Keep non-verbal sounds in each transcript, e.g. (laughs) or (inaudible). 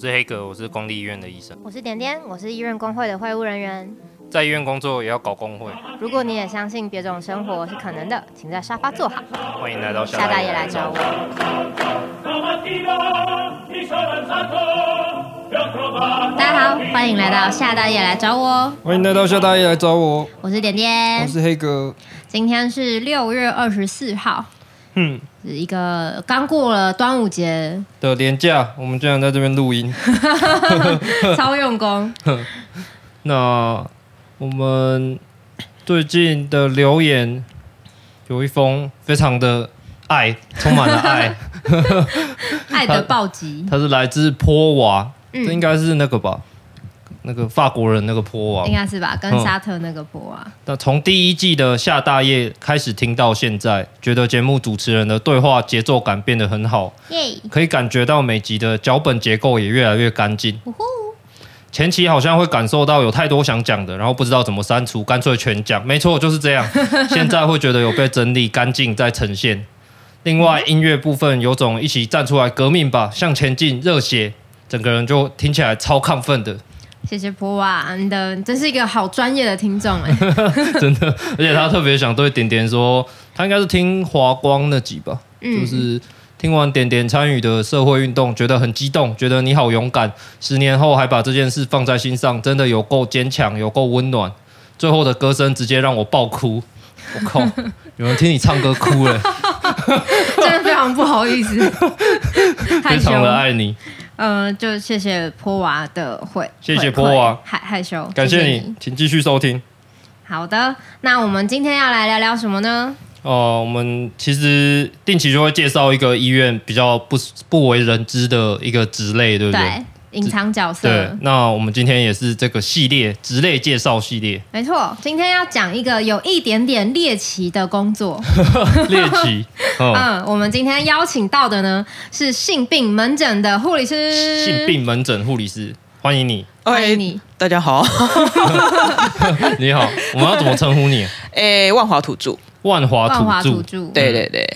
我是黑格，我是公立医院的医生。我是点点，我是医院工会的会务人员。在医院工作也要搞工会。如果你也相信别种生活是可能的，请在沙发坐好。欢迎来到夏大爷来找我。大家好，欢迎来到夏大爷来找我。欢迎来到夏大爷来找我。我是点点，我是黑哥。今天是六月二十四号。嗯，是一个刚过了端午节的连假，我们竟然在这边录音，(laughs) 超用功。(laughs) 那我们最近的留言有一封非常的爱，充满了爱，(laughs) 爱的暴击。它是来自波娃，嗯、这应该是那个吧。那个法国人那个波娃，应该是吧，跟沙特那个坡啊。那从第一季的夏大业开始听到现在，觉得节目主持人的对话节奏感变得很好，耶！可以感觉到每集的脚本结构也越来越干净。前期好像会感受到有太多想讲的，然后不知道怎么删除，干脆全讲。没错，就是这样。(laughs) 现在会觉得有被整理干净再呈现。另外音乐部分有种一起站出来革命吧，向前进，热血，整个人就听起来超亢奋的。谢谢波瓦，你的真是一个好专业的听众哎，(laughs) 真的，而且他特别想对点点说，他应该是听华光那集吧，嗯、就是听完点点参与的社会运动，觉得很激动，觉得你好勇敢，十年后还把这件事放在心上，真的有够坚强，有够温暖，最后的歌声直接让我爆哭，我靠，(laughs) 有人听你唱歌哭了，真的非常不好意思，(laughs) 非常的爱你。嗯、呃，就谢谢坡娃的会，谢谢坡娃，害害羞，感谢你，谢谢你，请继续收听。好的，那我们今天要来聊聊什么呢？哦、呃，我们其实定期就会介绍一个医院比较不不为人知的一个职类，对不对？对隐藏角色。对，那我们今天也是这个系列职类介绍系列。(laughs) 没错，今天要讲一个有一点点猎奇的工作。(laughs) 猎奇。(laughs) 哦、嗯，我们今天邀请到的呢是性病门诊的护理师。性病门诊护理师，欢迎你。欢迎你。大家好。你好，我们要怎么称呼你？诶，万华土著。万华土著。万华土著。对对对。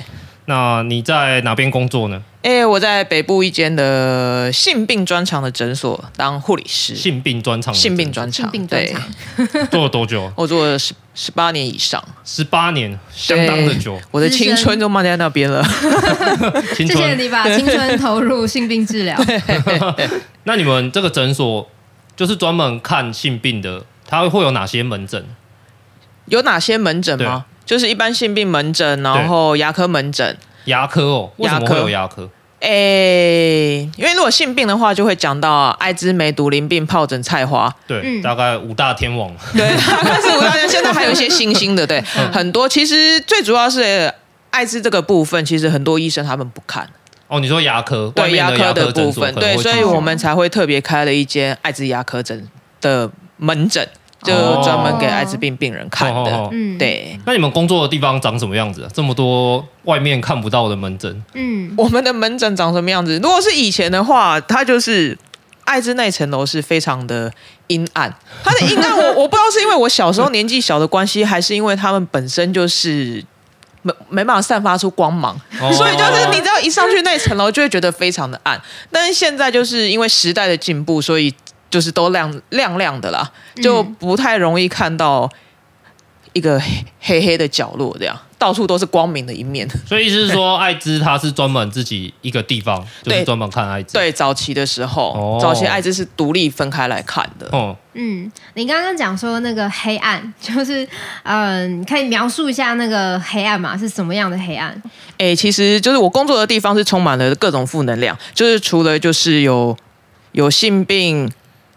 那你在哪边工作呢？哎，我在北部一间的性病专长的诊所当护理师。性病专长，性病专长，对。(laughs) 做了多久？我做了十十八年以上。十八年，相当的久。我的青春都放在那边了。(laughs) 谢谢你把青春投入性病治疗。(laughs) 那你们这个诊所就是专门看性病的，它会有哪些门诊？有哪些门诊吗？就是一般性病门诊，然后牙科门诊。牙科哦，为什么会有牙科？诶，因为如果性病的话，就会讲到艾滋、梅毒、淋病、疱疹、菜花。对，嗯、大概五大天王。对，大概是五大天王。现在还有一些新兴的，对，嗯、很多。其实最主要是艾滋这个部分，其实很多医生他们不看。哦，你说牙科？对，牙科的部分，对，所以我们才会特别开了一间艾滋牙科诊的门诊。就专门给艾滋病病人看的，嗯，对。那你们工作的地方长什么样子啊？这么多外面看不到的门诊，嗯，我们的门诊长什么样子？如果是以前的话，它就是艾滋那层楼是非常的阴暗。它的阴暗，(laughs) 我我不知道是因为我小时候年纪小的关系，还是因为他们本身就是没没办法散发出光芒，所以就是你只要一上去那层楼，就会觉得非常的暗。但是现在就是因为时代的进步，所以。就是都亮亮亮的啦，就不太容易看到一个黑黑的角落，这样到处都是光明的一面。所以意思是说，艾滋它是专门自己一个地方，就是专门看艾滋。对，早期的时候，哦、早期艾滋是独立分开来看的。哦，嗯，你刚刚讲说那个黑暗，(laughs) 就是嗯，可以描述一下那个黑暗嘛？是什么样的黑暗？哎、欸，其实就是我工作的地方是充满了各种负能量，就是除了就是有有性病。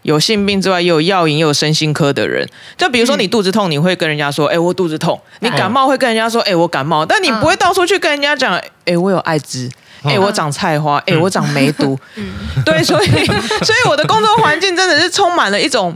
有性病之外，也有药瘾，也有身心科的人。就比如说，你肚子痛，你会跟人家说：“哎、欸，我肚子痛。”你感冒会跟人家说：“哎、欸，我感冒。”但你不会到处去跟人家讲：“哎、欸，我有艾滋。”“哎、欸，我长菜花。”“哎，我长梅毒。(laughs) ”嗯，对，所以，所以我的工作环境真的是充满了一种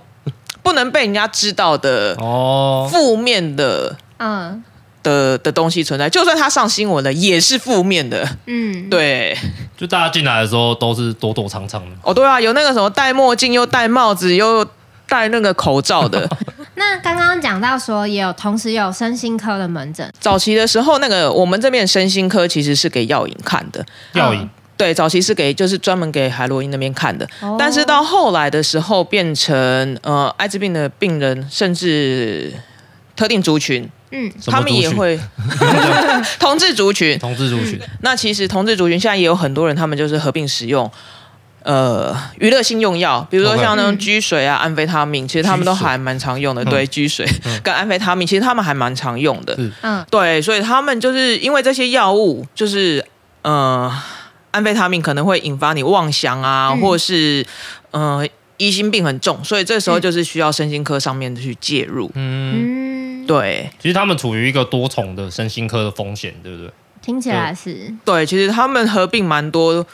不能被人家知道的哦负面的嗯。的的东西存在，就算他上新闻了，也是负面的。嗯，对。就大家进来的时候都是躲躲藏藏的。哦，对啊，有那个什么戴墨镜又戴帽子又戴那个口罩的。(laughs) 那刚刚讲到说，也有同时也有身心科的门诊。早期的时候，那个我们这边身心科其实是给药瘾看的。药瘾。对，早期是给就是专门给海洛因那边看的，哦但是到后来的时候变成呃艾滋病的病人，甚至特定族群，嗯，他们也会。(laughs) 同志族群。同志族群，那其实同志族群现在也有很多人，他们就是合并使用。呃，娱乐性用药，比如说像那种居水啊、安非他命，其实他们都还蛮常用的。对居水跟安非他命，其实他们还蛮常用的。嗯，对，所以他们就是因为这些药物，就是呃，安非他命可能会引发你妄想啊，嗯。或者是呃，疑心病很重，所以这时候就是需要身心科上面去介入。嗯，嗯，对。其实他们处于一个多重的身心科的风险，对不对？听起来是，对，其实他们合并蛮多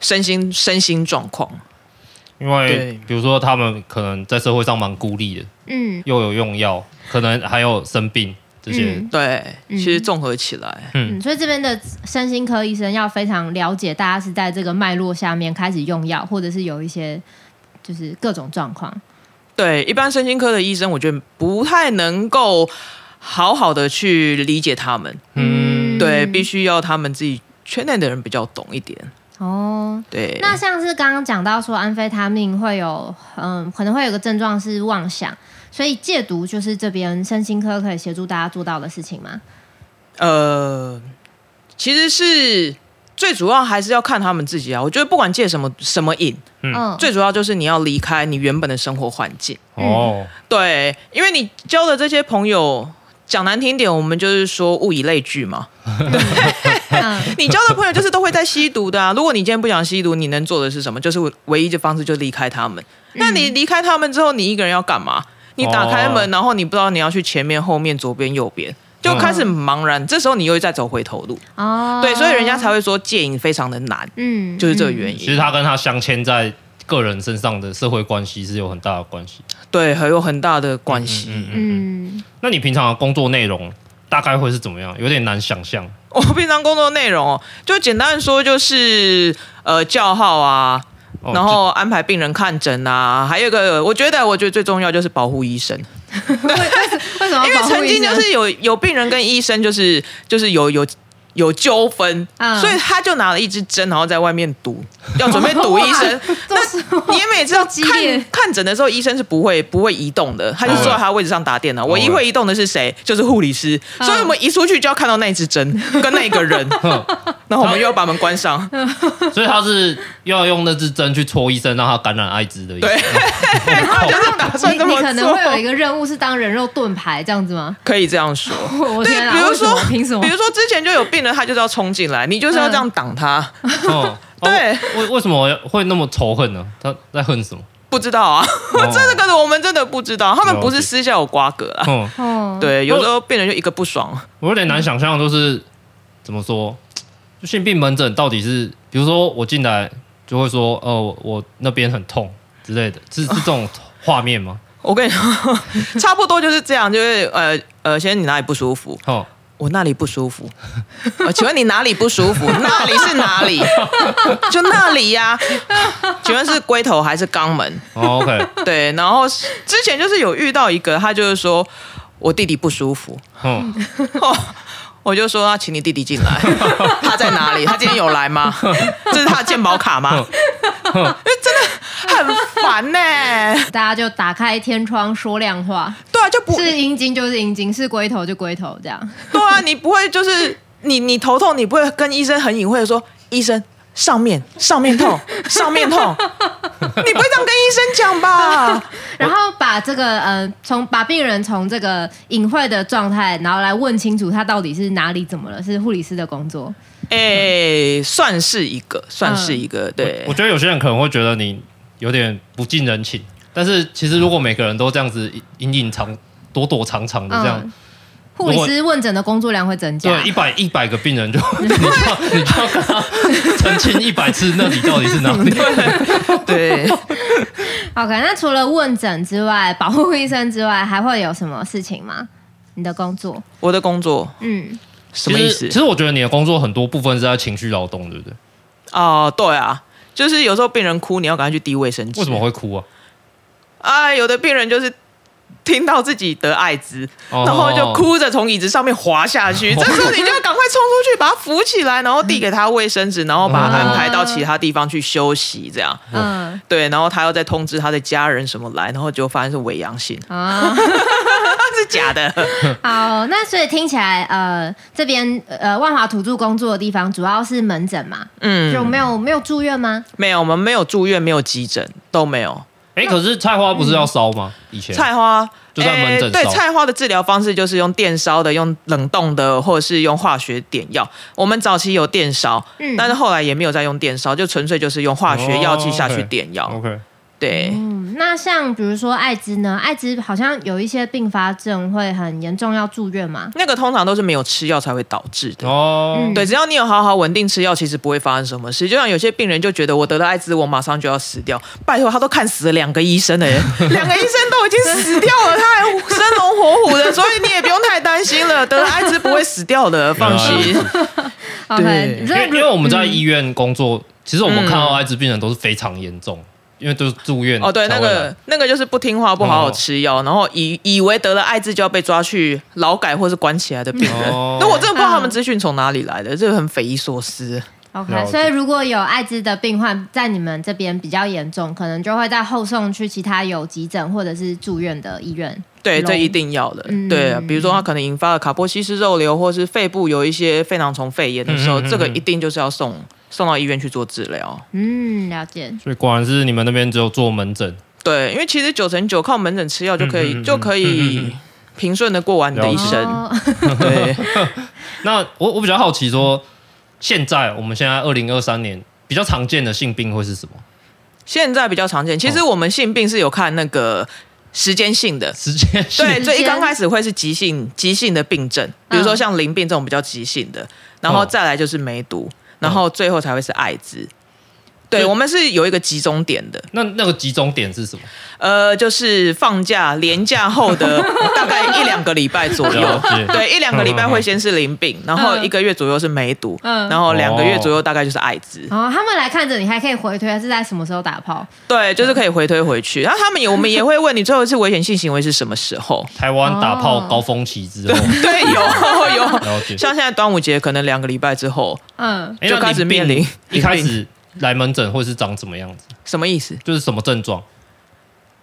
身心身心状况。因为比如说他们可能在社会上蛮孤立的，嗯。又有用药，可能还有生病这些。嗯，对，嗯。其实综合起来，嗯，所以这边的身心科医生要非常了解大家是在这个脉络下面开始用药，或者是有一些就是各种状况。对一般身心科的医生，我觉得不太能够好好的去理解他们。嗯，对，必须要他们自己圈内的人比较懂一点。哦。对，那像是刚刚讲到说安非他命会有，嗯，可能会有个症状是妄想，所以戒毒就是这边身心科可以协助大家做到的事情吗？呃，其实是最主要还是要看他们自己啊。我觉得不管戒什么什么瘾，嗯，最主要就是你要离开你原本的生活环境。哦，对，因为你交的这些朋友，讲难听点，我们就是说物以类聚嘛。(laughs) 对 (laughs) 你交的朋友就是都会在吸毒的啊。如果你今天不想吸毒，你能做的是什么？就是唯一的方式就是离开他们。那你离开他们之后，你一个人要干嘛？你打开门，哦然后你不知道你要去前面、后面、左边、右边，就开始茫然。这时候你又会再走回头路。哦，对，所以人家才会说戒瘾非常的难，嗯，就是这个原因。其实他跟他镶嵌在个人身上的社会关系是有很大的关系。对，很有很大的关系。嗯嗯嗯。嗯，那你平常的工作内容大概会是怎么样？有点难想象。我平常工作内容哦，就简单说就是呃叫号啊，哦然后安排病人看诊啊，还有一个我觉得我觉得最重要就是保护医生，(laughs) 为什么因为曾经就是有有病人跟医生就是就是有有有纠纷，嗯所以他就拿了一支针，然后在外面堵，(laughs) 要准备堵医生。做什么你也每次要激烈看看诊的时候，医生是不会不会移动的，他就坐在他位置上打电脑。唯一会移动的是谁？就是护理师。嗯所以我们一出去就要看到那支针 (laughs) 跟那个人，然后我们又要把门关上。所以他是要用那支针去戳医生，让他感染艾滋的意思。对，他就是打算你这么你可能会有一。个任务是当人肉盾牌这样子吗？可以这样说。(laughs) 对，啊，比如说，凭什么比？如说之前就有病人，他就是要冲进来，你就是要这样挡他。哦，(laughs) 对哦为为什么会那么仇恨呢？他在恨什么？不知道啊，哦这个我们真的不知道，他们不是私下有瓜葛啊。嗯，哦，对，有时候病人就一个不爽。我有点难想象，就是怎么说，就性病门诊到底是，比如说我进来就会说，哦，我那边很痛之类的，是是这种画面吗？我跟你说，(laughs) 差不多就是这样，就是呃呃，先生你哪里不舒服？哦，我那里不舒服。呃，请问你哪里不舒服？(laughs) 那里是哪里？(laughs) 就那里呀、请问是龟头还是肛门？哦，OK，对，然后之前就是有遇到一个，他就是说我弟弟不舒服，嗯，哦，我就说那请你弟弟进来，(laughs) 他在哪里？他今天有来吗？这是他的健保卡吗？因 (laughs) 为真的很烦呢、(laughs) 大家就打开天窗说亮话，对啊，就不是阴茎就是阴茎，是龟头就龟头，这样。对啊，你不会就是你你头痛，你不会跟医生很隐晦的说，医生上面上面痛上面痛，(laughs) 你不会这样跟医生讲吧？然后把这个呃，从把病人从这个隐晦的状态，然后来问清楚他到底是哪里怎么了，是护理师的工作。哎，算是一个，算是一个，对我，觉得有些人可能会觉得你有点不近人情，但是其实如果每个人都这样子隐隐藏、躲躲藏藏的这样，嗯，护理师问诊的工作量会增加。对，一百一百个病人就你就要你就要跟他澄清一百次，那里到底是哪里？对。OK，那除了问诊之外，保护医生之外，还会有什么事情吗？你的工作？我的工作嗯，什么意思其实？我觉得你的工作很多部分是在情绪劳动，对不对？哦，对啊，就是有时候病人哭，你要赶快去递卫生纸。为什么会哭啊？啊，有的病人就是听到自己得艾滋，哦然后就哭着从椅子上面滑下去。(laughs) 这时候你就要赶快冲出去把他扶起来，然后递给他卫生纸，然后把他安排到其他地方去休息。这样，嗯对，然后他要再通知他的家人什么来，然后就发现是伪阳性，啊，是假的。(laughs) 好，那所以听起来，呃，这边呃万华土著工作的地方主要是门诊嘛，嗯，就没有没有住院吗？没有，我们没有住院，没有急诊，都没有。哎，可是菜花不是要烧吗？以前菜花就在门诊诶对菜花的治疗方式就是用电烧的、用冷冻的，或者是用化学点药。我们早期有电烧，嗯但是后来也没有再用电烧，就纯粹就是用化学药剂下去点药。OK，对，嗯，那像比如说艾滋呢？艾滋好像有一些并发症会很严重，要住院嘛？那个通常都是没有吃药才会导致的。哦，嗯对，只要你有好好稳定吃药，其实不会发生什么事。就像有些病人就觉得我得了艾滋，我马上就要死掉。拜托，他都看死了两个医生了耶，(laughs) 两个医生都已经死掉了，他还生龙活虎的，所以你也不用太担心了。(laughs) 得了艾滋不会死掉的，放心。(laughs) 对因为我们在医院工作，其实我们看到艾滋病人都是非常严重，因为都是住院哦，对，那个那个就是不听话、不好好吃药，然后以以为得了艾滋就要被抓去劳改或是关起来的病人。哦 (laughs) 那我真的不知道他们资讯从哪里来的，这个很匪夷所思。OK，所以如果有艾滋的病患在你们这边比较严重，可能就会再后送去其他有急诊或者是住院的医院。对，容这一定要的。嗯对，比如说他可能引发了卡波西斯肉瘤，或是肺部有一些肺囊虫肺炎的时候，嗯嗯嗯嗯这个一定就是要送送到医院去做治疗。嗯，了解。所以果然是你们那边只有做门诊，对，因为其实九成九靠门诊吃药就可以、嗯嗯嗯就可以平顺的过完你的一生。哦对，(laughs) (laughs) 那我我比较好奇说，现在我们现在二零二三年比较常见的性病会是什么？现在比较常见。其实我们性病是有看那个时间性的。时间性对，时所以刚开始会是急性急性的病症，比如说像淋病这种比较急性的，然后再来就是梅毒，然后最后才会是艾滋。对，我们是有一个集中点的，那那个集中点是什么？呃，就是放假连假后的 (laughs) 大概一两个礼拜左右对，一两个礼拜会先是淋病，然后一个月左右是梅毒，嗯然后两个月左右大概就是艾滋。哦，他们来看着你，还可以回推是在什么时候打炮？对，就是可以回推回去。然后他们也，(laughs) 我们也会问你最后一次危险性行为是什么时候？台湾打炮哦高峰期之后，(laughs) 对，有有。像现在端午节，可能两个礼拜之后嗯，就开始面临一开始来门诊会是长什么样子？什么意思？就是什么症状？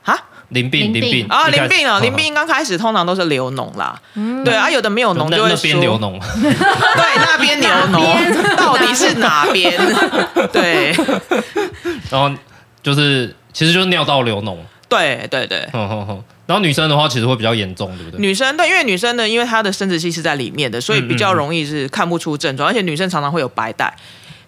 啊？淋病，淋病。啊，淋病啊，嗯淋病刚开始通常都是流脓啦，对啊，有的没有脓就会说边流脓，(laughs) 对，那边流脓。到底是哪边？(laughs) 对，然后就是其实就是尿道流脓，对对对。然后女生的话其实会比较严重，对不对？女生对，因为女生呢，因为她的生殖器是在里面的，所以比较容易是看不出症状，而且女生常常会有白带，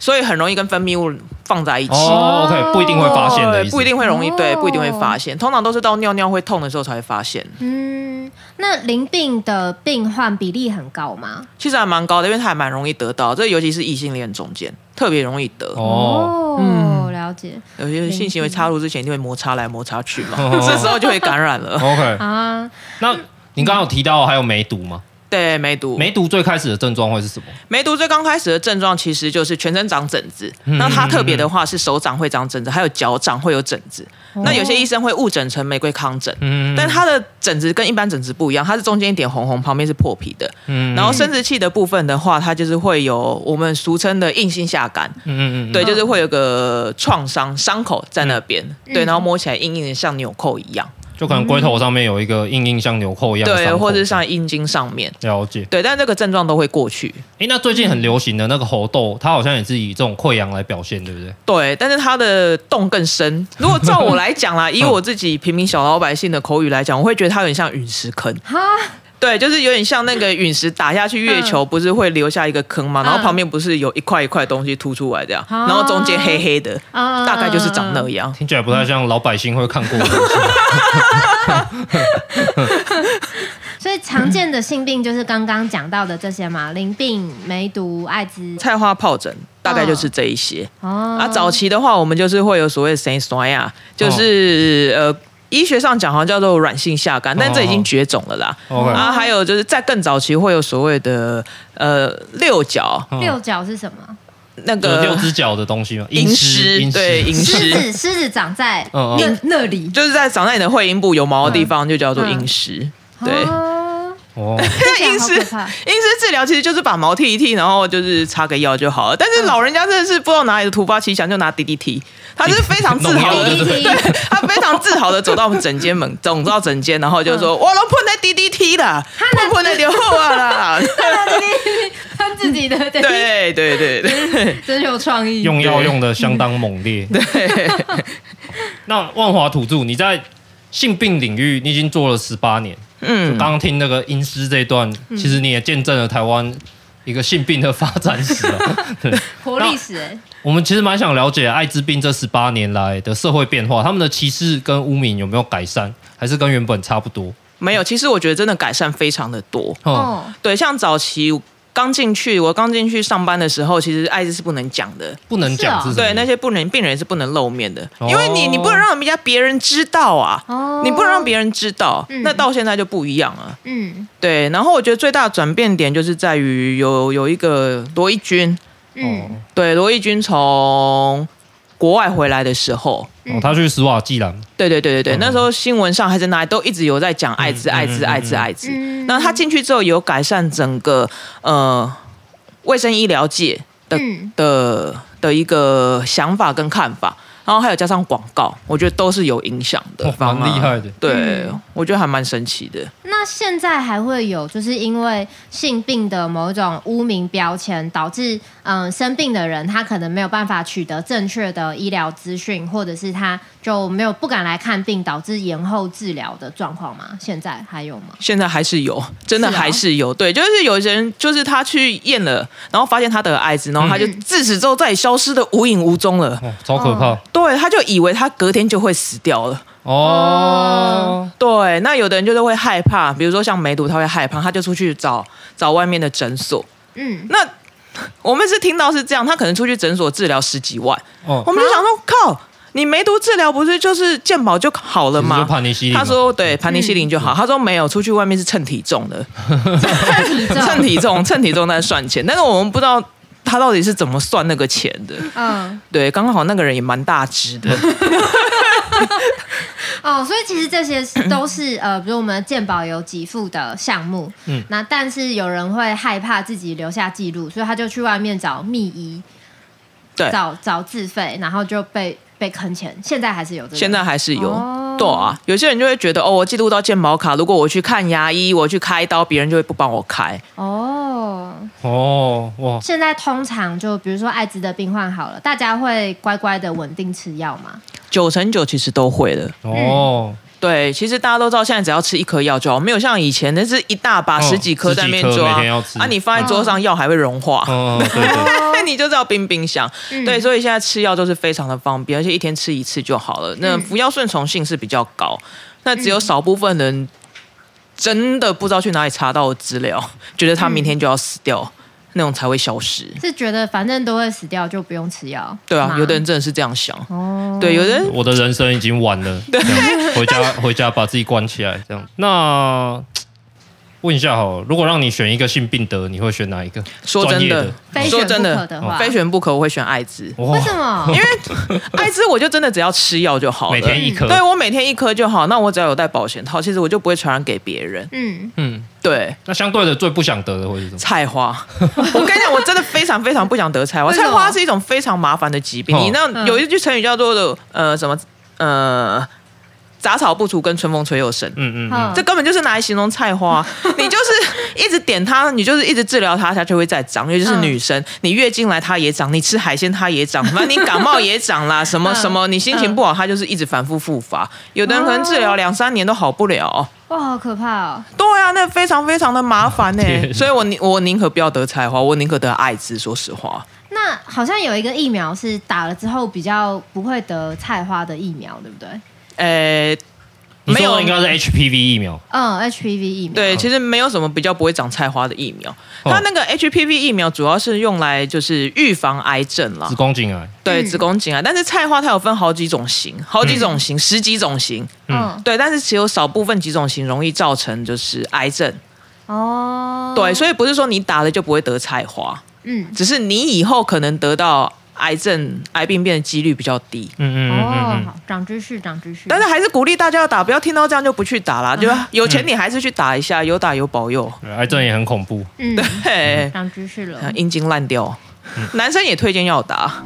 所以很容易跟分泌物放在一起。哦，OK，不一定会发现的不一定会容易，哦对，不一定会发现。通常都是到尿尿会痛的时候才会发现。嗯，那淋病的病患比例很高吗？其实还蛮高的，因为它还蛮容易得到，这尤其是异性恋中间特别容易得。哦，哦，了解有些性行为插入之前，一定会摩擦来摩擦去嘛，哦 (laughs) 这时候就会感染了。OK。啊。那你刚刚有提到还有梅毒吗？对，梅毒，梅毒最开始的症状会是什么？梅毒最刚开始的症状其实就是全身长疹子，那它特别的话是手掌会长疹子，还有脚掌会有疹子。那有些医生会误诊成玫瑰糠疹，嗯。但它的疹子跟一般疹子不一样，它是中间一点红红，旁边是破皮的。嗯。然后生殖器的部分的话，它就是会有我们俗称的硬性下疳，嗯嗯嗯，对，就是会有个创伤伤口在那边，对，然后摸起来硬硬的，像纽扣一样，就可能龟头上面有一个硬硬像纽扣一样的伤对，口，或者是像阴茎上面，了解。对，但这个症状都会过去。哎，那最近很流行的那个猴痘，它好像也是以这种溃疡来表现，对不对？对，但是它的洞更深。如果照我来讲啦，以我自己平民小老百姓的口语来讲，我会觉得它有点像陨石坑。哈，对，就是有点像那个陨石打下去月球，不是会留下一个坑吗？然后旁边不是有一块一块东西凸出来这样，然后中间黑黑的，啊大概就是长那样。听起来不太像老百姓会看过的东西。(laughs) 所以常见的性病就是刚刚讲到的这些嘛，淋病、梅毒、艾滋。菜花疱疹大概就是这一些。哦，啊，早期的话，我们就是会有所谓的生衰啊，就是、呃。医学上讲好像叫做软性下疳，但这已经绝种了啦。啊，还有就是在更早期会有所谓的呃六角，嗯。六角是什么？那个六只脚的东西吗？(laughs) 阴狮，对，阴狮狮，狮子长在嗯那那里，就是在长在你的会阴部有毛的地方，就叫做阴狮。对，哦，哦，(laughs) 阴狮，阴狮治疗其实就是把毛剃一剃，然后就是擦个药就好了。但是老人家真的是不知道哪里的突发奇想，就拿 DDT，他是非常自豪的，(laughs) 对，自豪的走到我们诊间门，走到整间，然后就说：“我都喷在 DDT 了，喷在点后啊啦。”喷自己的，对对对对对，真有创意，用药用的相当猛烈。(laughs) 对，那万华土著，你在性病领域，你已经做了十八年。嗯，刚刚听那个阴师这一段，嗯、其实你也见证了台湾一个性病的发展史啊，(laughs) 对，活历史哎。我们其实蛮想了解艾滋病这十八年来的社会变化，他们的歧视跟污名有没有改善，还是跟原本差不多？没有，其实我觉得真的改善非常的多。哦，对，像早期。刚进去，我刚进去上班的时候，其实艾滋是不能讲的，不能讲，是、哦、对那些不能病人是不能露面的，哦、因为你你不能让人家别人知道啊，哦、你不能让别人知道，嗯、那到现在就不一样了，嗯，对。然后我觉得最大的转变点就是在于有有一个罗一军，嗯，对，罗一军从国外回来的时候。哦，他去斯瓦季兰。对对对对对，嗯、那时候新闻上还是哪里都一直有在讲艾滋、艾滋、艾滋、艾滋。那他进去之后有改善整个呃卫生医疗界的、嗯、的的一个想法跟看法。然后还有加上广告，我觉得都是有影响的，蛮厉害的。对，嗯、我觉得还蛮神奇的。那现在还会有，就是因为性病的某一种污名标签，导致嗯生病的人他可能没有办法取得正确的医疗资讯，或者是他就没有不敢来看病，导致延后治疗的状况吗？现在还有吗？现在还是有，真的还是有。是哦、对，就是有人就是他去验了，然后发现他得了艾滋，然后他就自此之后再也消失的无影无踪了，哦、超可怕。哦对，他就以为他隔天就会死掉了。哦，对，那有的人就是会害怕，比如说像梅毒，他会害怕，他就出去找找外面的诊所。嗯，那我们是听到是这样，他可能出去诊所治疗十几万。哦，我们就想说，靠，你梅毒治疗不是就是健保就好了吗？他说对，盘尼西林就好。他说没有，出去外面是称体重的，(laughs) 称体重，称体重在算钱，但是我们不知道。他到底是怎么算那个钱的？嗯，对，刚刚好那个人也蛮大只的。(laughs) 哦，所以其实这些都是呃，比如我们健保有给付的项目，嗯，那但是有人会害怕自己留下记录，所以他就去外面找密医，对，找找自费，然后就被被坑钱。现在还是有这个，现在还是有。哦对啊，有些人就会觉得哦，我记录到健保卡，如果我去看牙医，我去开刀，别人就会不帮我开。哦哦哇！现在通常就比如说艾滋的病患好了，大家会乖乖的稳定吃药吗？九成九其实都会的。哦。嗯对，其实大家都知道，现在只要吃一颗药就好，没有像以前那是一大把十几颗在那边装，啊，你放在桌上药还会融化，哦、对对你就知道冰冰箱。嗯、对，所以现在吃药都是非常的方便，而且一天吃一次就好了。那服药顺从性是比较高，那只有少部分人真的不知道去哪里查到的资料，觉得他明天就要死掉。那种才会消失，是觉得反正都会死掉，就不用吃药。对啊，有的人真的是这样想。哦，对，有的人我的人生已经完了，对，回家回家把自己关起来，这样。那。问一下哈，如果让你选一个性病得，你会选哪一个？说真的，说真的，非选不可，我会选艾滋。为什么？因为 (laughs) 艾滋，我就真的只要吃药就好了，每天一颗。对，我每天一颗就好，那我只要有带保险套，其实我就不会传染给别人。嗯嗯，对。那相对的，最不想得的会是什么？菜花。(laughs) 我跟你讲，我真的非常非常不想得菜花。菜花是一种非常麻烦的疾病。你那有一句成语叫做的呃什么呃。杂草不除，跟春风吹又生。嗯嗯，嗯这根本就是拿来形容菜花。(laughs) 你就是一直点它，你就是一直治疗它，它就会再长。尤其是女生，嗯、你月经来它也长，你吃海鲜它也长，反正你感冒也长啦，(laughs) 什么什么，你心情不好它就是一直反复复发。有的人可能治疗两三年都好不了。哇，好可怕哦！对啊，那非常非常的麻烦呢。(laughs) 天所以我宁我宁可不要得菜花，我宁可得艾滋。说实话，那好像有一个疫苗是打了之后比较不会得菜花的疫苗，对不对？呃，没有，应该是 HPV 疫苗。嗯，HPV 疫苗。对，其实没有什么比较不会长菜花的疫苗。它那个 HPV 疫苗主要是用来就是预防癌症啦，子宫颈癌。对，子宫颈癌。但是菜花它有分好几种型，好几种型，十几种型。嗯，对，但是只有少部分几种型容易造成就是癌症。哦。对，所以不是说你打了就不会得菜花。嗯，只是你以后可能得到癌症、癌病变的几率比较低。嗯嗯嗯哦，长知识，长知识。但是还是鼓励大家要打，不要听到这样就不去打啦。就有钱你还是去打一下，有打有保佑。嗯，癌症也很恐怖。嗯，对，长知识了。(laughs) 阴茎烂掉，男生也推荐要打。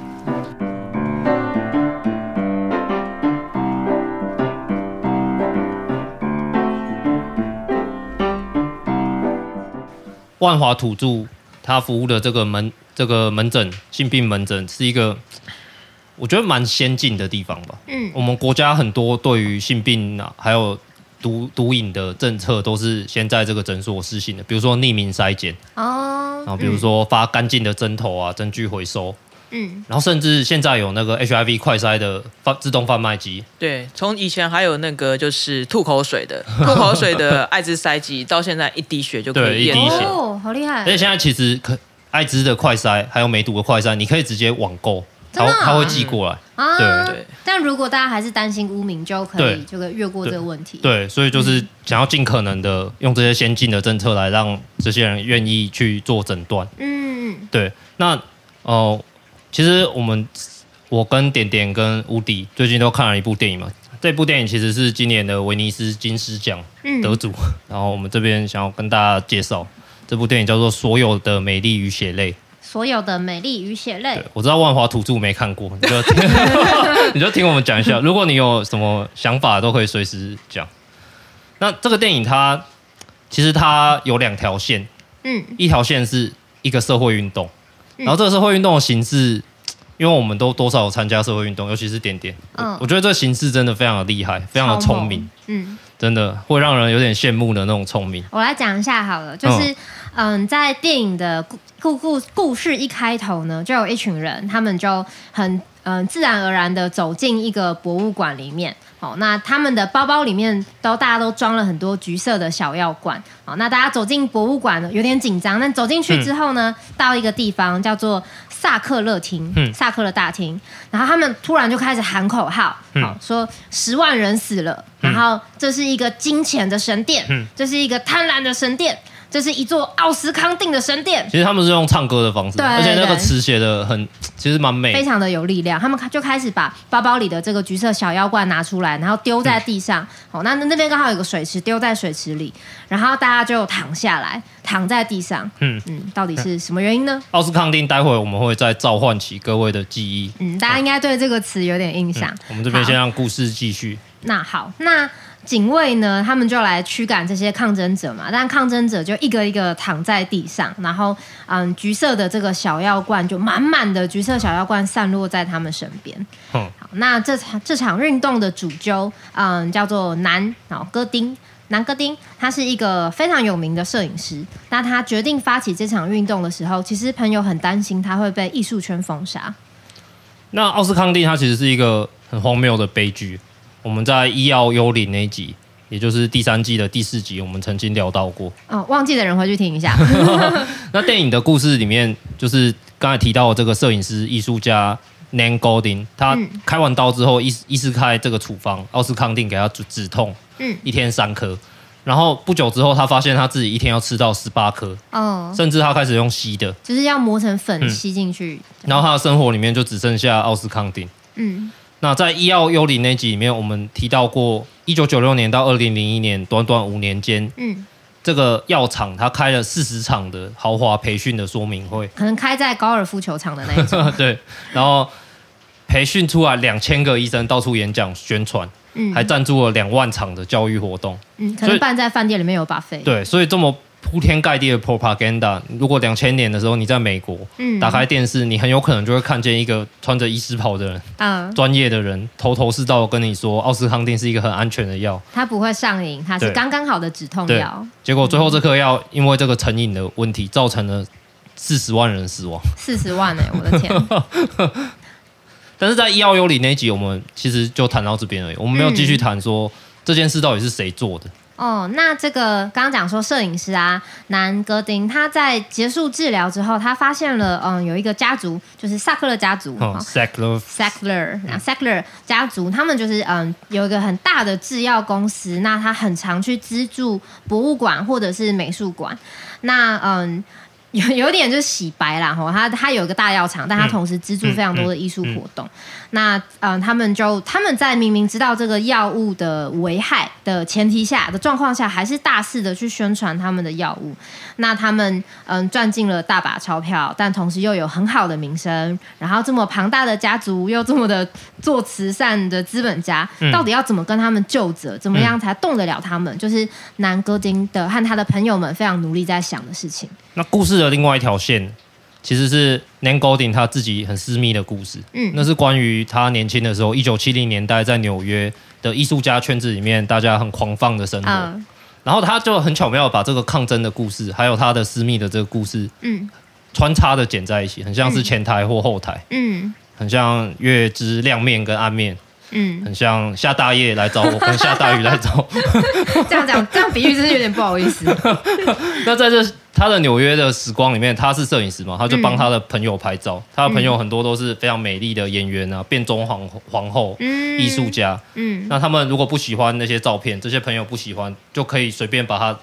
万华土著他服务的这个门这个门诊性病门诊是一个我觉得蛮先进的地方吧。嗯。我们国家很多对于性病啊，还有毒毒瘾的政策都是先在这个诊所实行的，比如说匿名筛检，哦，然后比如说发干净的针头啊，针具回收，嗯，然后甚至现在有那个 HIV 快筛的贩自动贩卖机，对，从以前还有那个就是吐口水的 (laughs) 吐口水的艾滋筛剂，到现在一滴血就可以验。对一滴血。哦，好厉害。而。且现在其实可艾滋的快筛还有梅毒的快筛，你可以直接网购，真的啊？它它会寄过来。啊，对。对但如果大家还是担心污名，就可以对。这个越过这个问题。对，所以就是想要尽可能的用这些先进的政策来让这些人愿意去做诊断。嗯，对，那哦、呃，其实我们我跟点点跟乌迪最近都看了一部电影嘛，这部电影其实是今年的威尼斯金狮奖嗯。得主，然后我们这边想要跟大家介绍这部电影叫做《所有的美丽与血泪》。所有的美丽与血泪，，我知道万华土著没看过，你就听 (laughs) (laughs) 你就听我们讲一下。如果你有什么想法，都可以随时讲。那这个电影它其实它有两条线，嗯一条线是一个社会运动，嗯然后这个社会运动的形式，因为我们都多少有参加社会运动，尤其是点点，嗯我觉得这个形式真的非常的厉害，非常的聪明，嗯，真的会让人有点羡慕的那种聪明。我来讲一下好了，就是嗯，在电影的故故故故事一开头呢，就有一群人，他们就很嗯自然而然的走进一个博物馆里面。哦，那他们的包包里面都大家都装了很多橘色的小药罐。哦，那大家走进博物馆呢，有点紧张。但走进去之后呢，到一个地方叫做萨克勒厅，嗯萨克勒大厅。然后他们突然就开始喊口号，嗯好、说十万人死了，然后这是一个金钱的神殿，嗯这是一个贪婪的神殿，这是一座奥斯康定的神殿。其实他们是用唱歌的方式，对而且那个词写的很，其实蛮美。非常的有力量，他们就开始把包包里的这个橘色小妖怪拿出来，然后丢在地上。哦，那那边刚好有个水池，丢在水池里，然后大家就躺下来，躺在地上。嗯嗯，到底是什么原因呢？(laughs) 奥斯康定，待会我们会再召唤起各位的记忆。嗯，大家应该对这个词有点印象。我们这边先让故事继续。那好，那警卫呢？他们就来驱赶这些抗争者嘛。但抗争者就一个一个躺在地上，然后嗯，橘色的这个小药罐就满满的橘色小药罐散落在他们身边。嗯，好，那这场这场运动的主揪，嗯，叫做南哦戈丁。南戈丁他是一个非常有名的摄影师。那他决定发起这场运动的时候，其实朋友很担心他会被艺术圈封杀。那奥斯康定他其实是一个很荒谬的悲剧。我们在《医药幽灵》那一集，也就是第三季的第四集，我们曾经聊到过。哦，忘记的人回去听一下。(laughs) 那电影的故事里面，就是刚才提到的这个摄影师、艺术家 Nan Goldin，他嗯开完刀之后，医医师开这个处方奥斯康定给他止止痛，嗯，一天三颗。然后不久之后，他发现他自己一天要吃到十八颗，哦，甚至他开始用吸的。就是要磨成粉嗯吸进去。然后他的生活里面就只剩下奥斯康定。嗯那在《医药幽灵》那集里面，我们提到过，一九九六年到二零零一年，短短五年间，嗯，这个药厂它开了四十场的豪华培训的说明会，可能开在高尔夫球场的那一种。(laughs) 对，然后培训出来两千个医生到处演讲宣传，嗯，还赞助了两万场的教育活动，嗯，可能办在饭店里面有 buffet。，对，所以这么铺天盖地的 propaganda，如果两千年的时候你在美国嗯，打开电视，你很有可能就会看见一个穿着医师袍的人，嗯，专业的人，头头是道跟你说，奥斯康定是一个很安全的药。它不会上瘾，它是对刚刚好的止痛对药。结果最后这颗药因为这个成瘾的问题，造成了四十万人死亡。四十万哎、我的天！(laughs) 但是在医药幽理那一集，我们其实就谈到这边而已，我们没有继续谈说、这件事到底是谁做的。哦，那这个刚刚讲说摄影师啊，南戈丁他在结束治疗之后，他发现了嗯有一个家族，就是萨克勒家族。哦哦 Sackler Sackler，那 Sackler 家族，他们就是嗯有一个很大的制药公司，那他很常去资助博物馆或者是美术馆。那嗯，有有点就是洗白啦，吼，他他有一个大药厂，但他同时资助非常多的艺术活动。嗯嗯嗯、那嗯、呃，他们就他们在明明知道这个药物的危害的前提下的状况下，还是大肆的去宣传他们的药物。那他们嗯赚进了大把钞票，但同时又有很好的名声。然后这么庞大的家族，又这么的做慈善的资本家，嗯、到底要怎么跟他们就责？怎么样才动得了他们？嗯、就是南戈丁的和他的朋友们非常努力在想的事情。那故事的另外一条线，其实是 Nan Goldin 他自己很私密的故事。嗯，那是关于他年轻的时候，一九七零年代在纽约的艺术家圈子里面，大家很狂放的生活。嗯、然后他就很巧妙把这个抗争的故事，还有他的私密的这个故事，嗯，穿插的剪在一起，很像是前台或后台。嗯，很像月之亮面跟暗面。嗯，很像下大夜来找我，跟下大雨来找我。(laughs) 这样讲，这样比喻真是有点不好意思。(laughs) 那在这他的纽约的时光里面，他是摄影师嘛，他就帮他的朋友拍照。嗯、他的朋友很多都是非常美丽的演员啊，变装皇皇后、嗯、艺术家。嗯，那他们如果不喜欢那些照片，这些朋友不喜欢，就可以随便把他。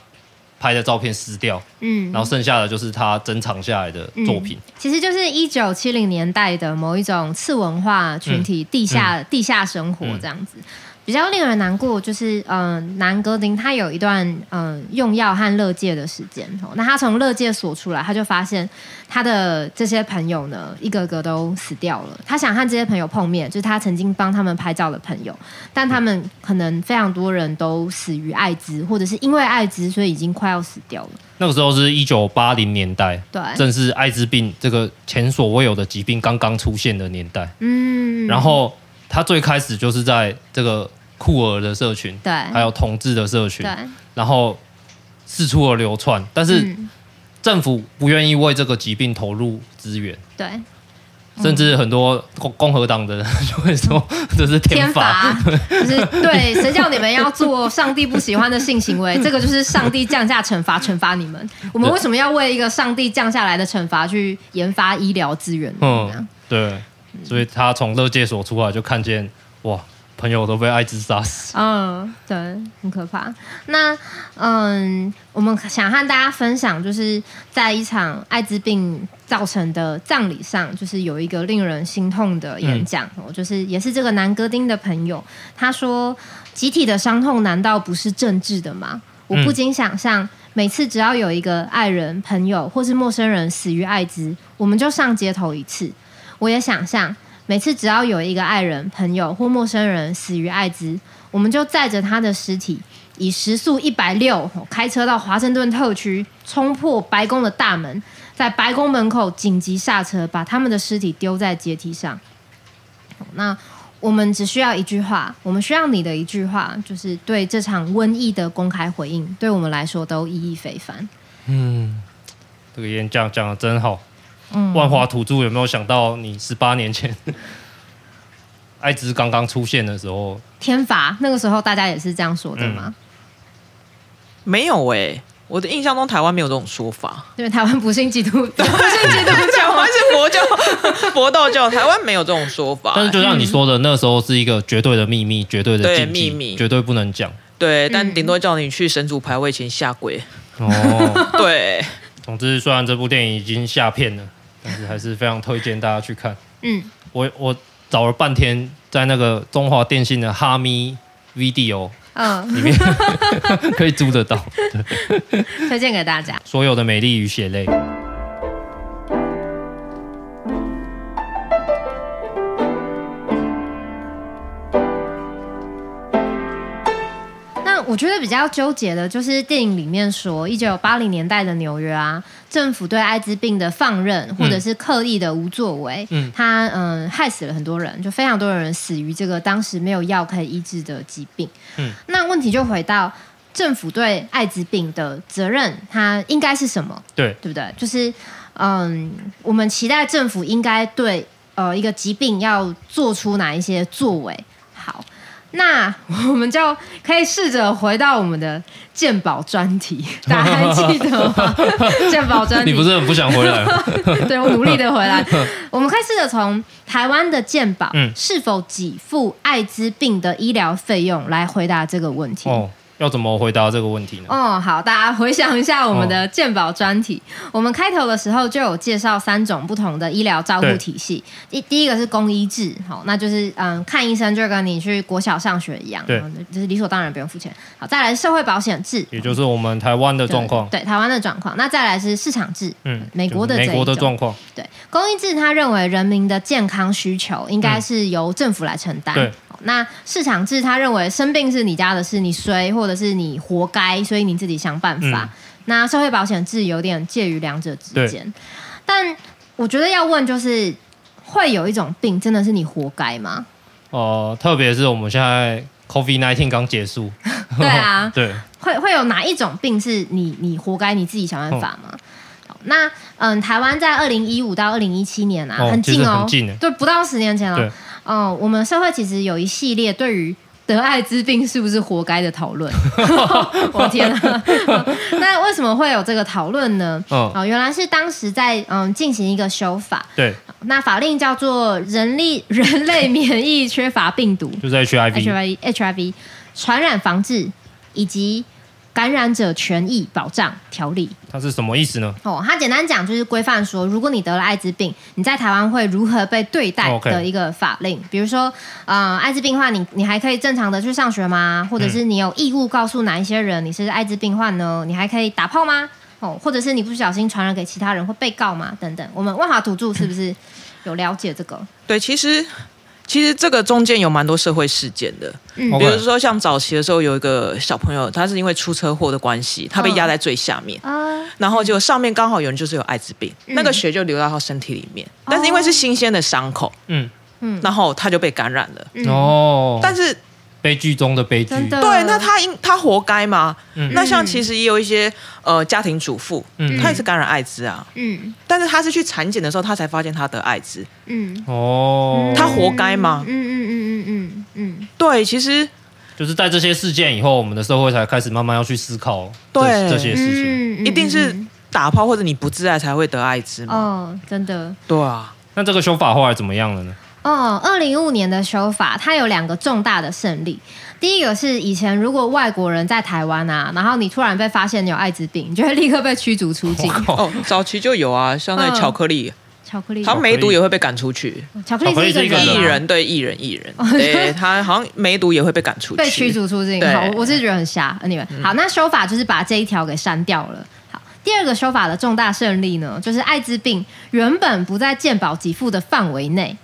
拍的照片撕掉，嗯，然后剩下的就是他珍藏下来的作品。嗯、其实就是一九七零年代的某一种次文化群体地下、嗯、地下生活这样子。比较令人难过就是，嗯、呃，南戈丁他有一段嗯、呃、用药和乐界的时间。哦，那他从乐界所出来，他就发现他的这些朋友呢，一个个都死掉了。他想和这些朋友碰面，就是他曾经帮他们拍照的朋友，但他们可能非常多人都死于艾滋，或者是因为艾滋，所以已经快要死掉了。那个时候是一九八零年代，对，正是艾滋病这个前所未有的疾病刚刚出现的年代。嗯，然后他最开始就是在这个。酷儿的社群，对，还有同志的社群，对，然后四处的流窜，但是政府不愿意为这个疾病投入资源，对，甚至很多共共和党的人就会说 (laughs) 这是天罚，就是对，谁叫你们要做上帝不喜欢的性行为？(laughs) 这个就是上帝降下惩罚，惩罚你们。我们为什么要为一个上帝降下来的惩罚去研发医疗资源？嗯，对，所以他从乐界所出来就看见哇。朋友都被艾滋杀死。嗯，对，很可怕。那嗯，我们想和大家分享，就是在一场艾滋病造成的葬礼上，就是有一个令人心痛的演讲。嗯、就是也是这个南戈丁的朋友，他说：“集体的伤痛难道不是政治的吗？”我不禁想象，每次只要有一个爱人、朋友或是陌生人死于艾滋，我们就上街头一次。我也想象。每次只要有一个爱人、朋友或陌生人死于艾滋，我们就载着他的尸体，以时速一百六开车到华盛顿特区，冲破白宫的大门，在白宫门口紧急刹车，把他们的尸体丢在阶梯上。那我们只需要一句话，我们需要你的一句话，就是对这场瘟疫的公开回应，对我们来说都意义非凡。嗯，这个演讲讲得真好。万华土著有没有想到，你十八年前 (laughs) 艾滋刚刚出现的时候，天罚那个时候大家也是这样说的吗？嗯、没有哎、欸，我的印象中台湾没有这种说法，因为台湾不信基督，(laughs) 不信基督教，还是佛教、佛道教，台湾没有这种说法、欸。但是就像你说的，那个时候是一个绝对的秘密，绝对的秘密，绝对不能讲。对，但顶多叫你去神主牌位前下跪。哦，对。总之，虽然这部电影已经下片了。但是还是非常推荐大家去看。嗯，我我找了半天，在那个中华电信的哈咪 Video 里面、哦、可以租得到，对，(laughs) 推荐给大家。所有的美丽与血泪。我觉得比较纠结的就是电影里面说，一九八零年代的纽约啊，政府对艾滋病的放任或者是刻意的无作为，嗯，他嗯害死了很多人，就非常多人死于这个当时没有药可以医治的疾病。嗯，那问题就回到政府对艾滋病的责任，它应该是什么？对，对不对？就是嗯，我们期待政府应该对呃一个疾病要做出哪一些作为？好。那我们就可以试着回到我们的鉴宝专题，(laughs) 大家还记得吗？(laughs) 鉴宝专题，你不是很不想回来吗？(laughs) 对，我努力的回来。我们可以试着从台湾的鉴宝是否给付艾滋病的医疗费用来回答这个问题。哦，要怎么回答这个问题呢？哦，好，大家回想一下我们的健保专题。哦、我们开头的时候就有介绍三种不同的医疗照护体系。第第一个是公医制，好，那就是嗯，看医生就跟你去国小上学一样，对，就是理所当然不用付钱。好，再来是社会保险制，也就是我们台湾的状况，对，台湾的状况。那再来是市场制，嗯，美国的美国的状况。对，公医制他认为人民的健康需求应该是由政府来承担。嗯、对。那市场制，他认为生病是你家的事，你衰或者是你活该，所以你自己想办法。嗯、那社会保险制有点介于两者之间，但我觉得要问就是，会有一种病真的是你活该吗？哦、呃，特别是我们现在 COVID-19 刚结束，(laughs) 对啊，(laughs) 对，会会有哪一种病是你你活该你自己想办法吗？嗯、那嗯，台湾在二零一五到二零一七年啊，哦、很近哦，很近，对，不到十年前了。嗯，我们社会其实有一系列对于得艾滋病是不是活该的讨论。(laughs) 我天哪！(laughs) 那为什么会有这个讨论呢？哦，原来是当时在嗯进行一个修法。对。那法令叫做《人力 (laughs) 人类免疫缺乏病毒》，就是 HIV HIV HIV 传染防治以及。感染者权益保障条例，它是什么意思呢？哦，它简单讲就是规范说，如果你得了艾滋病，你在台湾会如何被对待的一个法令。比如说，呃，艾滋病患，你你还可以正常的去上学吗？或者是你有义务告诉哪一些人你是艾滋病患呢？你还可以打炮吗？哦，或者是你不小心传染给其他人会被告吗？等等，我们万华土著是不是有了解这个？对，其实。其实这个中间有蛮多社会事件的，嗯，比如说像早期的时候，有一个小朋友，他是因为出车祸的关系，他被压在最下面，嗯，然后就上面刚好有人就是有艾滋病，嗯，那个血就流到他身体里面，但是因为是新鲜的伤口，嗯。嗯，然后他就被感染了，哦，但是。悲剧中的悲剧，对，那他应他活该吗？嗯、那像其实也有一些呃家庭主妇，嗯，他也是感染艾滋啊，嗯，但是他是去产检的时候，他才发现他得艾滋，嗯，哦，他活该吗？嗯嗯嗯嗯嗯嗯，对，其实就是在这些事件以后，我们的社会才开始慢慢要去思考这，对。这些事情，嗯嗯、一定是打炮或者你不自爱才会得艾滋吗？哦，真的，对啊，那这个修法后来怎么样了呢？哦，二零一五年的修法，它有两个重大的胜利。第一个是以前如果外国人在台湾啊，然后你突然被发现你有艾滋病，你就会立刻被驱逐出境。(laughs) 哦，早期就有啊，像那巧克力，巧克力，他梅毒也会被赶出去。巧克力是一个艺人，对艺人艺人，(laughs) 对他好像梅毒也会被赶出去，被驱逐出境。好，我是觉得很瞎。你们好，那修法就是把这一条给删掉了。好，第二个修法的重大胜利呢，就是艾滋病原本不在健保给付的范围内。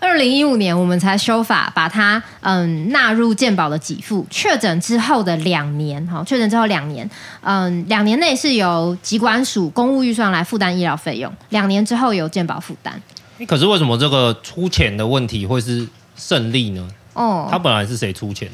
二零一五年，我们才修法，把它嗯纳入健保的给付。确诊之后的两年，哈，确诊之后两年，嗯，两年内是由疾管署公务预算来负担医疗费用，两年之后由健保负担。可是为什么这个出钱的问题会是胜利呢？哦，他本来是谁出钱？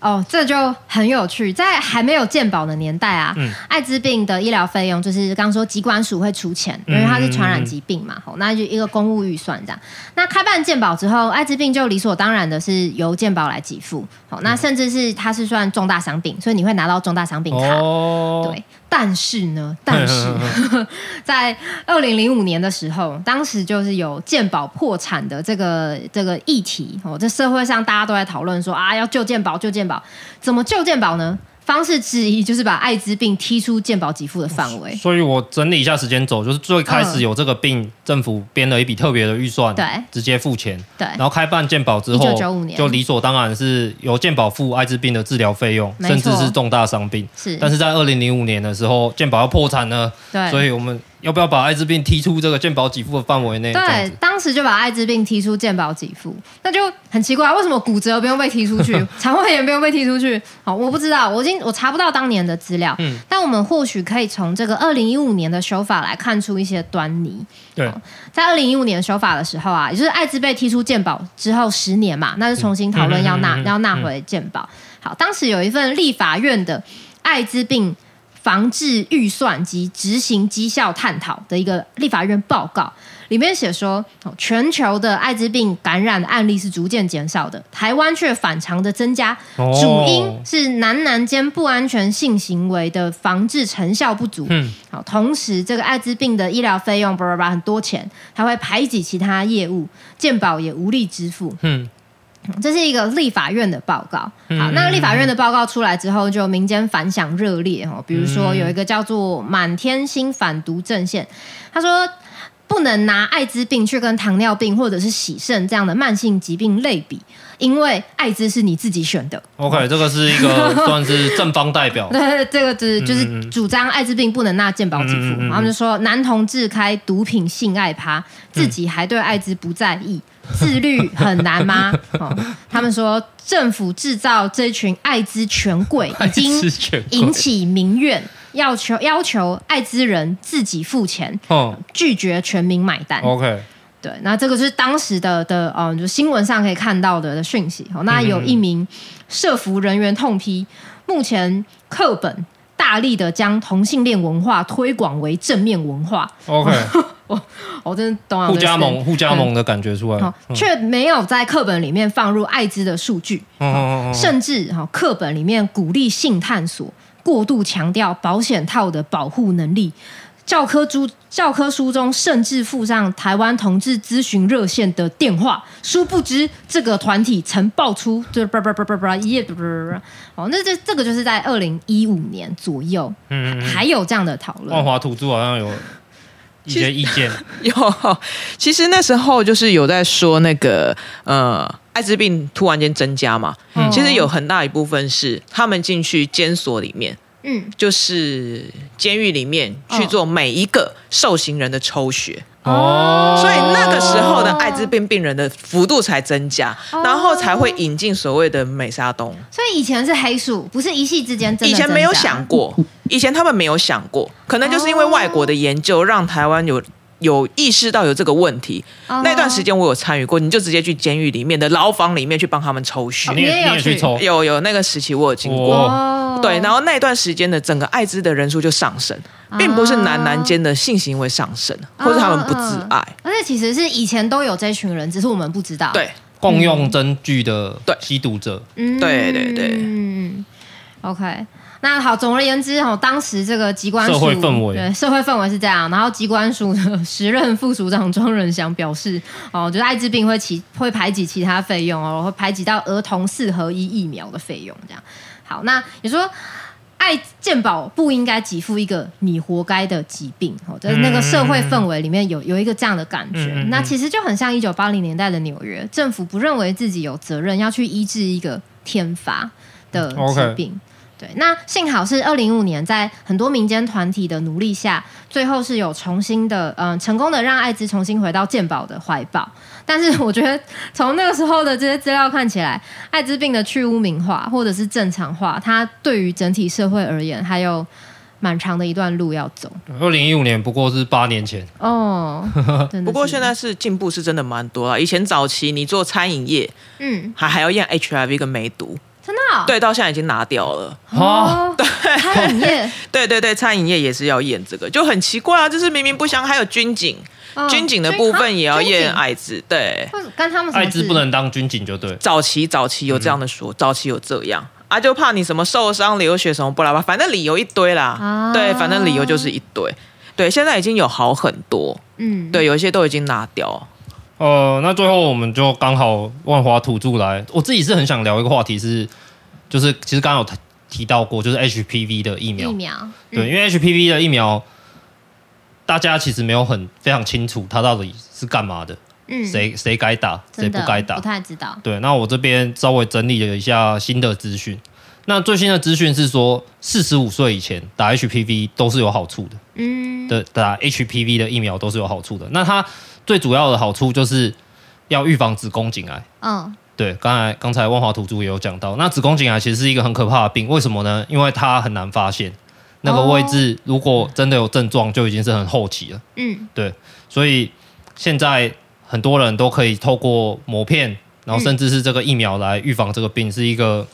哦，这就很有趣。在还没有健保的年代啊，嗯、艾滋病的医疗费用就是刚刚说疾管署会出钱，因为它是传染疾病嘛，好、嗯，那就一个公务预算这样。那开办健保之后，艾滋病就理所当然的是由健保来给付，好，那甚至是它是算重大伤病，所以你会拿到重大伤病卡，哦、对。但是呢，但是 (laughs) 在二零零五年的时候，当时就是有健保破产的这个这个议题哦，这社会上大家都在讨论说啊，要救健保，救健保，怎么救健保呢？方式之一就是把艾滋病踢出健保给付的范围。所以我整理一下时间轴，就是最开始有这个病，嗯、政府编了一笔特别的预算，对，直接付钱，对。然后开办健保之后，一九九五年就理所当然是由健保付艾滋病的治疗费用，甚至是重大伤病。是。但是在二零零五年的时候，健保要破产了，对，所以我们。要不要把艾滋病踢出这个健保给付的范围内？对，当时就把艾滋病踢出健保给付，那就很奇怪，为什么骨折不用被踢出去，(laughs) 肠胃炎不用被踢出去？好，我不知道，我已经我查不到当年的资料。嗯，但我们或许可以从这个二零一五年的修法来看出一些端倪。对，在二零一五年修法的时候啊，也就是艾滋被踢出健保之后十年嘛，那就重新讨论要纳、嗯、要纳回健保。好，当时有一份立法院的艾滋病。防治预算及执行绩效探讨的一个立法院报告，里面写说，全球的艾滋病感染案例是逐渐减少的，台湾却反常的增加，主因是男男间不安全性行为的防治成效不足。嗯，好，同时这个艾滋病的医疗费用，叭叭叭很多钱，还会排挤其他业务，健保也无力支付。嗯。这是一个立法院的报告。好，嗯那立法院的报告出来之后，就民间反响热烈哦。比如说有一个叫做“满天星反毒阵线”，他说。不能拿艾滋病去跟糖尿病或者是洗肾这样的慢性疾病类比，因为艾滋是你自己选的。OK，这个是一个 (laughs) 算是正方代表。对，这个就是就是主张艾滋病不能纳健保给付。嗯嗯嗯，他们就说男同志开毒品性爱趴，自己还对艾滋不在意，嗯、自律很难吗？哦，他们说政府制造这群艾滋权贵 (laughs) 已经引起民怨。要求要求艾滋人自己付钱，哦、拒绝全民买单。OK，对，那这个是当时的的，嗯，就新闻上可以看到的的讯息。哦，那有一名社服人员痛批，目前课本大力的将同性恋文化推广为正面文化。OK，(laughs) 我我 (laughs) 真的懂了，互加盟互加盟的感觉出来，却、嗯、没有在课本里面放入艾滋的数据，嗯、甚至哈课本里面鼓励性探索。过度强调保险套的保护能力，教科书教科书中甚至附上台湾同志咨询热线的电话。殊不知，这个团体曾爆出就是叭叭叭叭叭一夜叭叭叭叭。哦，那这这个就是在二零一五年左右，嗯，嗯，还有这样的讨论。万华土著好像有一些意见，(laughs) 有。其实那时候就是有在说那个呃。艾滋病突然间增加嘛，嗯，其实有很大一部分是他们进去监所里面，嗯，就是监狱里面去做每一个受刑人的抽血哦，所以那个时候的艾滋病病人的幅度才增加，哦，然后才会引进所谓的美沙东。所以以前是黑数，不是一夕之间。以前没有想过，以前他们没有想过，可能就是因为外国的研究让台湾有。有意识到有这个问题，uh 那段时间我有参与过，你就直接去监狱里面的牢房里面去帮他们抽血，你也有去抽？有有那个时期我有经过，oh. 对，然后那段时间的整个艾滋的人数就上升，uh. 并不是男男间的性行为上升，uh 或者他们不自爱，而且其实是以前都有这群人，只是我们不知道，对，共用针具的对。吸毒者，嗯，对对对，嗯，OK。那好，总而言之，哦，当时这个疾管署社会氛围，对社会氛围是这样。然后疾管署的时任副署长庄仁祥表示，哦，就是艾滋病会其会排挤其他费用哦，会排挤到儿童四合一疫苗的费用这样。好，那你说，爱健保不应该给付一个你活该的疾病哦，就是那个社会氛围里面有有一个这样的感觉。嗯嗯嗯，那其实就很像一九八零年代的纽约，政府不认为自己有责任要去医治一个天罚的疾病。对，那幸好是二零一五年，在很多民间团体的努力下，最后是有重新的，嗯、呃，成功的让艾滋重新回到健保的怀抱。但是我觉得从那个时候的这些资料看起来，艾滋病的去污名化或者是正常化，它对于整体社会而言，还有蛮长的一段路要走。二零一五年不过是八年前哦，(laughs) 不过现在是进步是真的蛮多了。以前早期你做餐饮业，嗯，还还要验 HIV 跟梅毒。真的、哦？对，到现在已经拿掉了。哦，对，餐饮业，(laughs) 对对对，餐饮业也是要验这个，就很奇怪啊！就是明明不香，还有军警，哦、军警的部分也要验艾滋，对。跟他们艾滋不能当军警就对。早期早期有这样的说，嗯、早期有这样啊，就怕你什么受伤流血什么不拉吧，反正理由一堆啦。啊、对，反正理由就是一堆。对，现在已经有好很多。嗯，对，有一些都已经拿掉。呃，那最后我们就刚好万华土著来，我自己是很想聊一个话题是，就是其实刚刚有提到过，就是 HPV 的疫苗。疫苗，对，因为 HPV 的疫苗，大家其实没有很非常清楚它到底是干嘛的，嗯，谁谁该打，谁不该打，不太知道。对，那我这边稍微整理了一下新的资讯，那最新的资讯是说，四十五岁以前打 HPV 都是有好处的，嗯，的打 HPV 的疫苗都是有好处的，那它。最主要的好处就是要预防子宫颈癌。嗯，对，刚才刚才万华土著也有讲到，那子宫颈癌其实是一个很可怕的病，为什么呢？因为它很难发现，那个位置如果真的有症状，就已经是很后期了。嗯，对，所以现在很多人都可以透过膜片，然后甚至是这个疫苗来预防这个病，是一个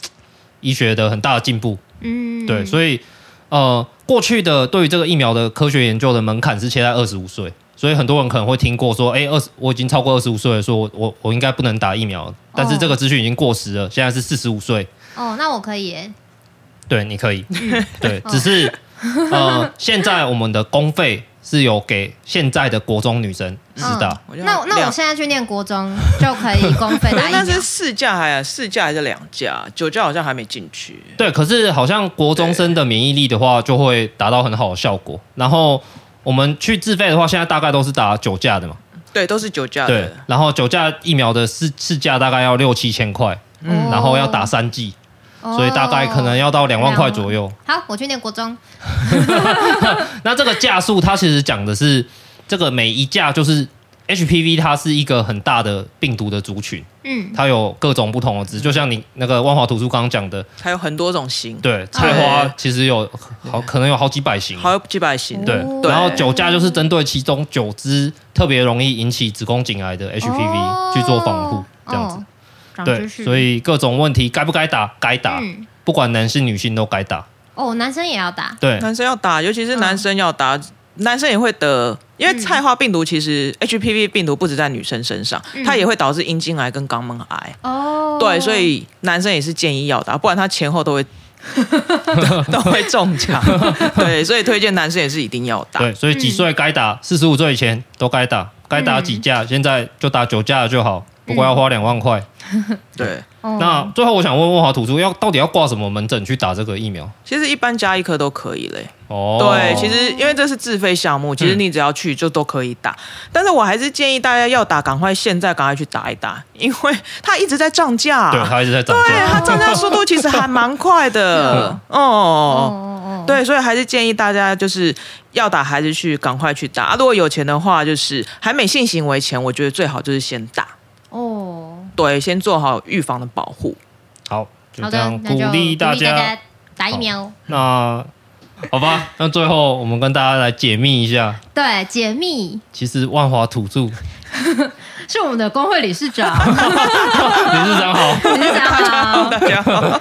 医学的很大的进步。嗯，对，所以呃，过去的对于这个疫苗的科学研究的门槛是切在二十五岁。所以很多人可能会听过说，哎，二十我已经超过二十五岁了，说我我我应该不能打疫苗，但是这个资讯已经过时了，现在是四十五岁。哦，那我可以耶。对，你可以。对，只是呃，现在我们的公费是有给现在的国中女生知道。嗯、那那我现在去念国中就可以公费 (laughs) 打疫苗？那是四价还是四价还是两价？九价好像还没进去。对，可是好像国中生的免疫力的话，就会达到很好的效果。然后我们去自费的话，现在大概都是打九价的嘛。对，都是九价的。对，然后九价疫苗的市市价大概要六七千块，嗯，然后要打三剂。所以大概可能要到两万块左右。好，我去念国中。(laughs) 那这个价数，它其实讲的是这个每一价就是 HPV，它是一个很大的病毒的族群。嗯，它有各种不同的值，就像你那个万华图书刚刚讲的，它有很多种型。对，菜花其实有好可能有好几百型，好几百型。对，然后九价就是针对其中九支特别容易引起子宫颈癌的 HPV 去做防护，这样子。对，所以各种问题该不该打，该打，嗯、不管男性女性都该打。哦，男生也要打。对，男生要打，尤其是男生要打，嗯、男生也会得，因为菜花病毒其实 HPV 病毒不止在女生身上，嗯、它也会导致阴茎癌跟肛门癌。哦，对，所以男生也是建议要打，不然他前后都会都，(laughs) 都会中奖。(laughs) 对，所以推荐男生也是一定要打。对，所以几岁该打，四十五岁以前都该打，该打几价，嗯、现在就打九价就好。不过要花两万块，对。那最后我想问问万华土著，要到底要挂什么门诊去打这个疫苗？其实一般加一颗都可以嘞。哦，对，其实因为这是自费项目，其实你只要去就都可以打。但是我还是建议大家要打，赶快现在赶快去打一打，因为它一直在涨价。对，它一直在涨价。对，它涨价速度其实还蛮快的。(laughs) 哦，对，所以还是建议大家就是要打，还是去赶快去打。如果有钱的话，就是还没性行为前，我觉得最好就是先打。哦，对，先做好预防的保护。好，就这样鼓励大家打疫苗。那好吧，(laughs) 那最后我们跟大家来解密一下。对，解密。其实万华土著 (laughs) 是我们的工会理事长。(laughs) 理事长好，理事长好，大家好。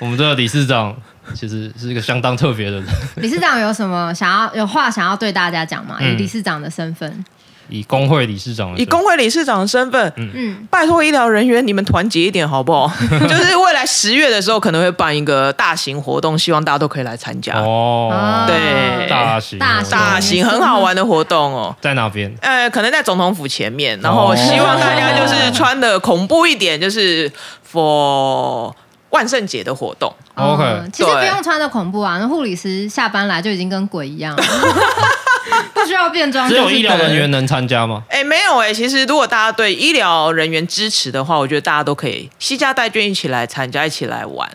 我们这个理事长其实是一个相当特别的人。理事长有什么想要有话想要对大家讲吗？以理事长的身份。以工会理事长，以工会理事长的身份，嗯，拜托医疗人员，你们团结一点好不好？(laughs) 就是未来十月的时候，可能会办一个大型活动，希望大家都可以来参加哦。对，大型大大型很好玩的活动哦，在哪边？呃，可能在总统府前面，然后希望大家就是穿的恐怖一点，就是 for 万圣节的活动。OK，其实不用穿的恐怖啊，那护理师下班来就已经跟鬼一样了。(laughs) (laughs) 不需要变装，只有医疗人员能参加吗？哎，没有哎、欸。其实如果大家对医疗人员支持的话，我觉得大家都可以西家带眷一起来参加，一起来玩。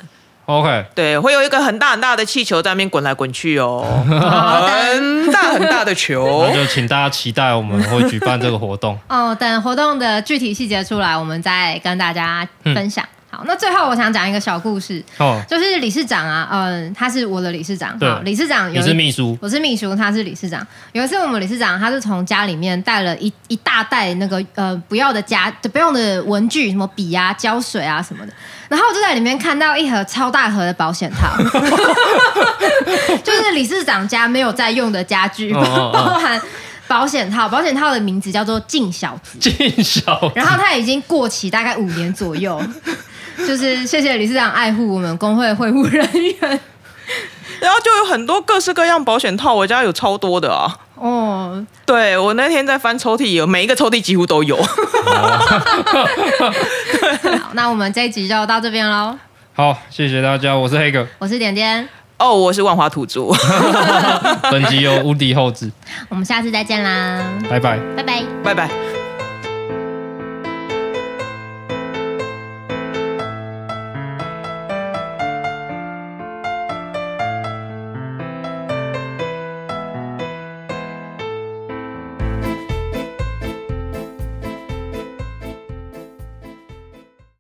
OK，对，会有一个很大很大的气球在那边滚来滚去哦，很大很大的球。(laughs) 那就请大家期待我们会举办这个活动 (laughs) 哦。等活动的具体细节出来，我们再跟大家分享。嗯好，那最后我想讲一个小故事，哦，就是理事长啊，嗯，他是我的理事长，对，理事长，你是秘书，我是秘书，他是理事长。有一次我们理事长他是从家里面带了一一大袋那个呃不要的家不用的文具，什么笔啊、胶水啊什么的，然后我就在里面看到一盒超大盒的保险套，(laughs) 就是理事长家没有在用的家具，哦哦哦。(laughs) 包含保险套，保险套的名字叫做静小子，静小子，然后它已经过期大概五年左右。(laughs) 就是谢谢理事长爱护我们工会会务人员，然后就有很多各式各样保险套，我家有超多的啊。哦，对，我那天在翻抽屉，有每一个抽屉几乎都有。好，那我们这一集就到这边喽。好，谢谢大家，我是黑哥，我是点点，哦，oh, 我是万华土著。(laughs) 本集由无敌后置，(laughs) 我们下次再见啦，拜拜，拜拜，拜拜。